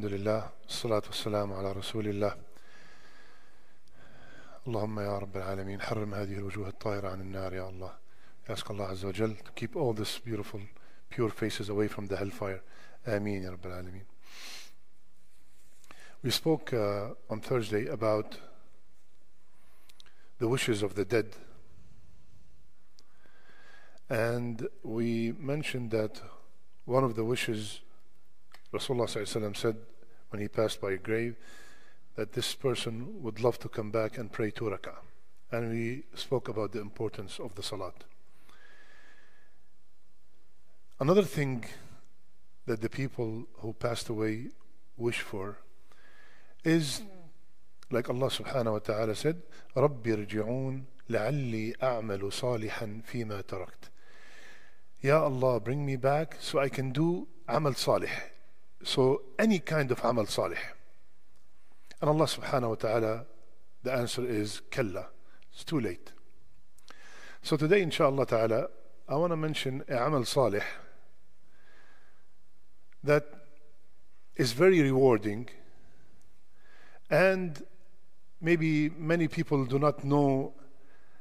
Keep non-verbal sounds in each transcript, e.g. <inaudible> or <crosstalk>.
Alhamdulillah, salatu wassalamu ala rasulillah. Allahumma ya Rabbil Alameen, haram hadihi al-wujuh al-tahira an al-nar, ya Ask Allah Azza wa Jal to keep all this beautiful, pure faces away from the hellfire. Ameen, ya Rabbil Alameen. We spoke uh, on Thursday about the wishes of the dead. And we mentioned that one of the wishes Rasulullah said when he passed by a grave that this person would love to come back and pray two rak'ah. And we spoke about the importance of the salat. Another thing that the people who passed away wish for is like Allah subhanahu wa ta'ala said, رَبِّ ارْجِعُونَ لَعَلِّي أَعْمَلُ صَالِحًا فِيمَا تَرَكْتُ Ya Allah, bring me back so I can do amal salih, so any kind of amal salih. And Allah subhanahu wa ta'ala, the answer is kalla. It's too late. So today, inshallah ta'ala, I want to mention a amal salih that is very rewarding and maybe many people do not know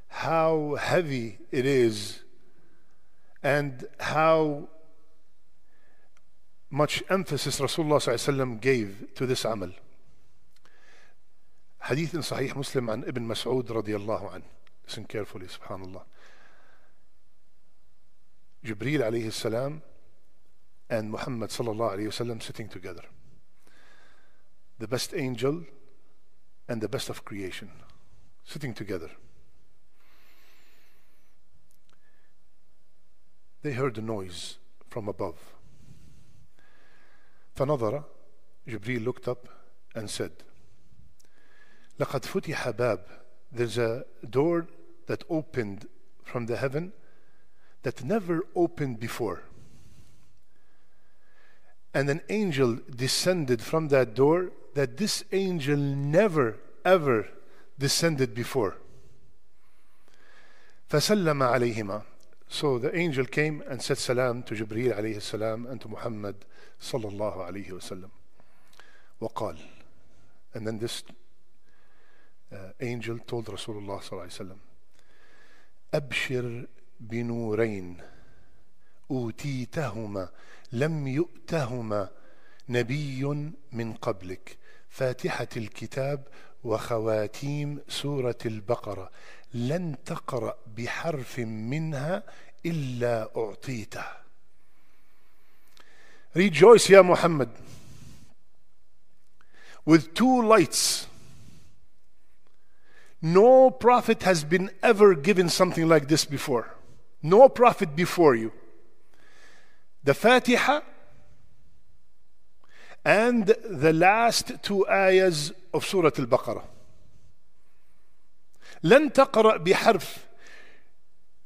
how heavy it is and how much emphasis Rasulullah ﷺ gave to this amal. حديث صحيح مسلم عن ابن مسعود رضي الله عنه. Listen carefully, subhanallah. Jibreel alayhi salam and Muhammad sallallahu alayhi wasallam sitting together. The best angel and the best of creation sitting together. They heard a noise from above. فنظر Jibreel looked up and said لقد فتح باب There's a door that opened from the heaven that never opened before. And an angel descended from that door that this angel never ever descended before. فسلم عليهما So the angel came and said salam to Jibreel alayhi salam and to Muhammad sallallahu alayhi wasallam. وقال And then this uh, angel told Rasulullah sallallahu alayhi wasallam أبشر بنورين أوتيتهما لم يؤتهما نبي من قبلك فاتحة الكتاب وخواتيم سورة البقرة لن تقرأ بحرف منها إلا أعطيته Rejoice يا محمد with two lights No prophet has been ever given something like this before. No prophet before you. The Fatiha and the last two ayahs of Surah Al-Baqarah. لن تقرأ بحرف.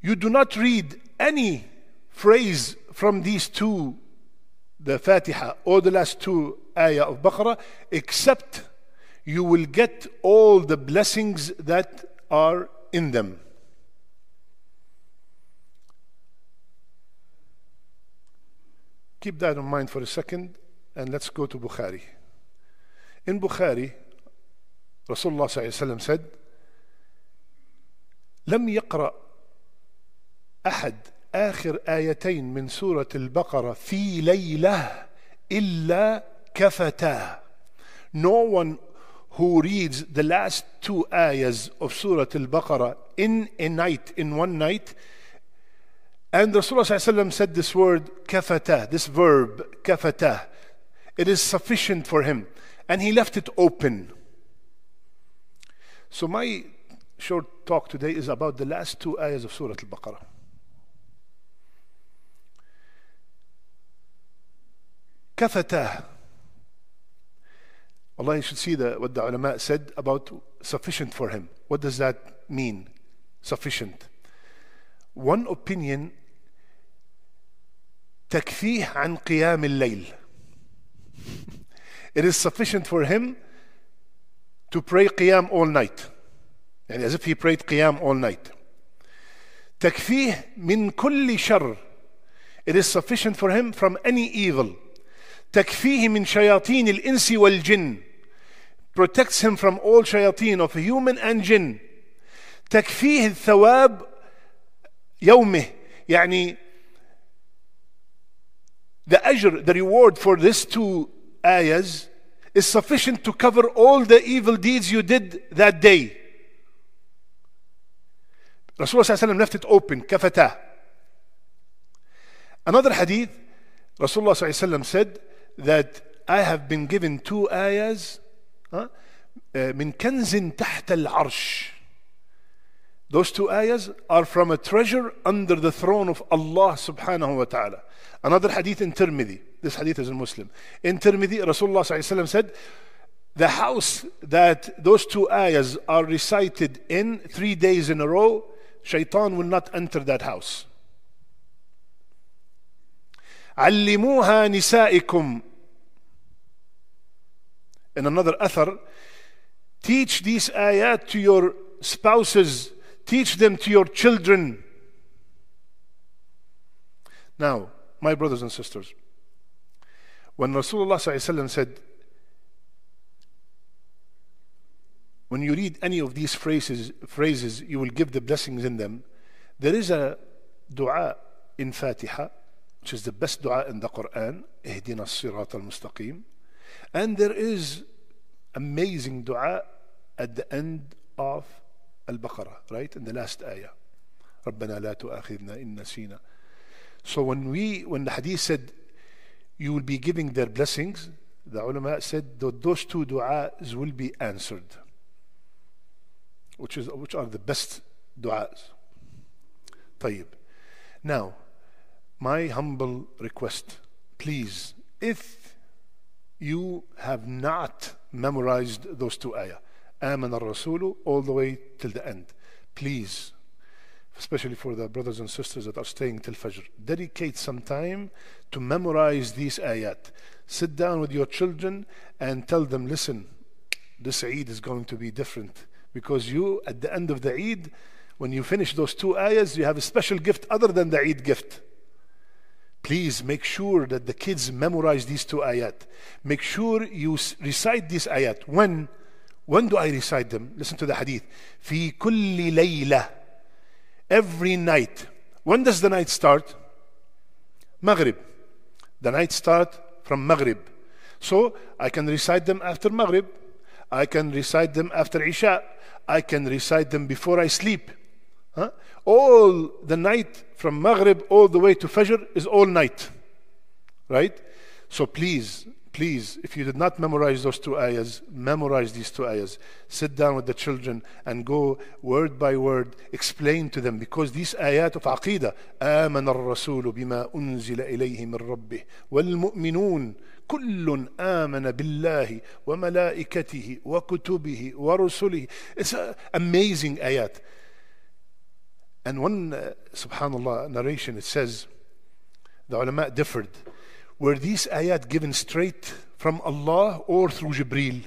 You do not read any phrase from these two, the Fatiha or the last two ayah of Baqarah, except you will get all the blessings that are in them. Keep that in mind for a second and let's go to Bukhari. In Bukhari, Rasulullah ﷺ said, لم يقرأ أحد آخر آيتين من سورة البقرة في ليلة إلا كفتاه. No one who reads the last two ayahs of Surah Al-Baqarah in a night, in one night, and Rasulullah said this word kafata, this verb kafata. It is sufficient for him. And he left it open. So my short talk today is about the last two ayahs of Surah Al-Baqarah. Kafata. Allah, you should see the, what the ulama said about sufficient for him. What does that mean? Sufficient. One opinion تكفيه عن قيام الليل. It is sufficient for him to pray qiyam all night. يعني as if he prayed qiyam all night. تكفيه من كل شر. It is sufficient for him from any evil. تكفيه من شياطين الإنس والجن protects him from all shayateen of human and jinn تكفيه الثواب يومه يعني the ajr, the reward for these two ayahs is sufficient to cover all the evil deeds you did that day. Rasulullah sallallahu left it open, kafata. Another hadith, Rasulullah sallallahu said that I have been given two ayahs huh, من كنز تحت العرش. Those two ayahs are from a treasure under the throne of Allah subhanahu wa ta'ala. Another hadith in Tirmidhi. This hadith is in Muslim. In Tirmidhi, Rasulullah sallallahu said, the house that those two ayahs are recited in three days in a row, shaitan will not enter that house. علموها نسائكم In another athar, teach these ayat to your spouses, teach them to your children. Now, my brothers and sisters, when Rasulullah ﷺ said, when you read any of these phrases, phrases, you will give the blessings in them. There is a dua in Fatiha, which is the best dua in the Quran, اهدنا الصراط المستقيم. And there is amazing dua at the end of Al-Baqarah, right? In the last ayah. ربنا لا تؤاخذنا إن نسينا. So when we, when the hadith said, you will be giving their blessings, the ulama said that those two du'as will be answered, which, is, which are the best du'as. طيب. Now, my humble request, please, if you have not memorized those two ayah, آمن الرسول all the way till the end, please especially for the brothers and sisters that are staying till Fajr. Dedicate some time to memorize these ayat. Sit down with your children and tell them, listen, this Eid is going to be different. Because you, at the end of the Eid, when you finish those two ayahs, you have a special gift other than the Eid gift. Please make sure that the kids memorize these two ayat. Make sure you recite these ayat. When? When do I recite them? Listen to the hadith. في كل ليلة every night. When does the night start? Maghrib. The night start from Maghrib. So I can recite them after Maghrib. I can recite them after Isha. I can recite them before I sleep. Huh? All the night from Maghrib all the way to Fajr is all night. Right? So please, please, if you did not memorize those two ayahs, memorize these two ayahs. Sit down with the children and go word by word, explain to them because these ayat of aqidah, آمن الرسول بما أنزل إليه من ربه والمؤمنون كل آمن بالله وملائكته وكتبه ورسله. It's an amazing ayat. And one, uh, subhanallah, narration, it says, the ulama differed. were these ayat given straight from Allah or through Jibreel?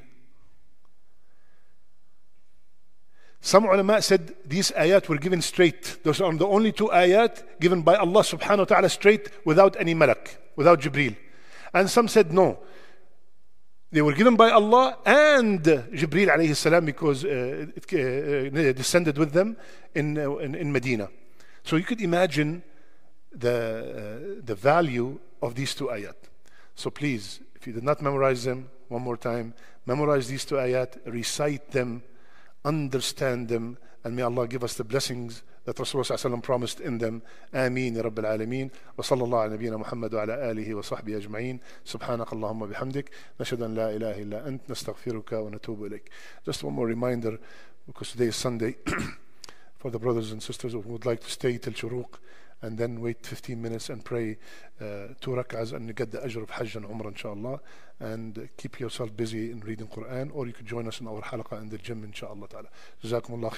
Some ulama said these ayat were given straight. Those are the only two ayat given by Allah subhanahu wa ta'ala straight without any malak, without Jibreel. And some said no. They were given by Allah and Jibreel alayhi salam because uh, it uh, descended with them in, uh, in, in, Medina. So you could imagine the, uh, the value of these two ayat. So please, if you did not memorize them, one more time, memorize these two ayat, recite them, understand them, and may Allah give us the blessings that Rasulullah promised in them. Ameen, Rabbil Alameen. Wa sallallahu ala nabiyyina Muhammad wa ala alihi wa sahbihi ajma'in. Subhanak Allahumma bihamdik. Nashhadu an la ilaha illa ant. Nastaghfiruka wa natubu ilayk. Just one more reminder, because today is Sunday, <coughs> for the brothers and sisters who would like to stay till Shuruq and then wait 15 minutes and pray uh, two rak'ahs and you get the ajr of Hajj and Umrah inshallah and keep yourself busy in reading Quran or you could join us in our halaqah in the gym inshallah ta'ala.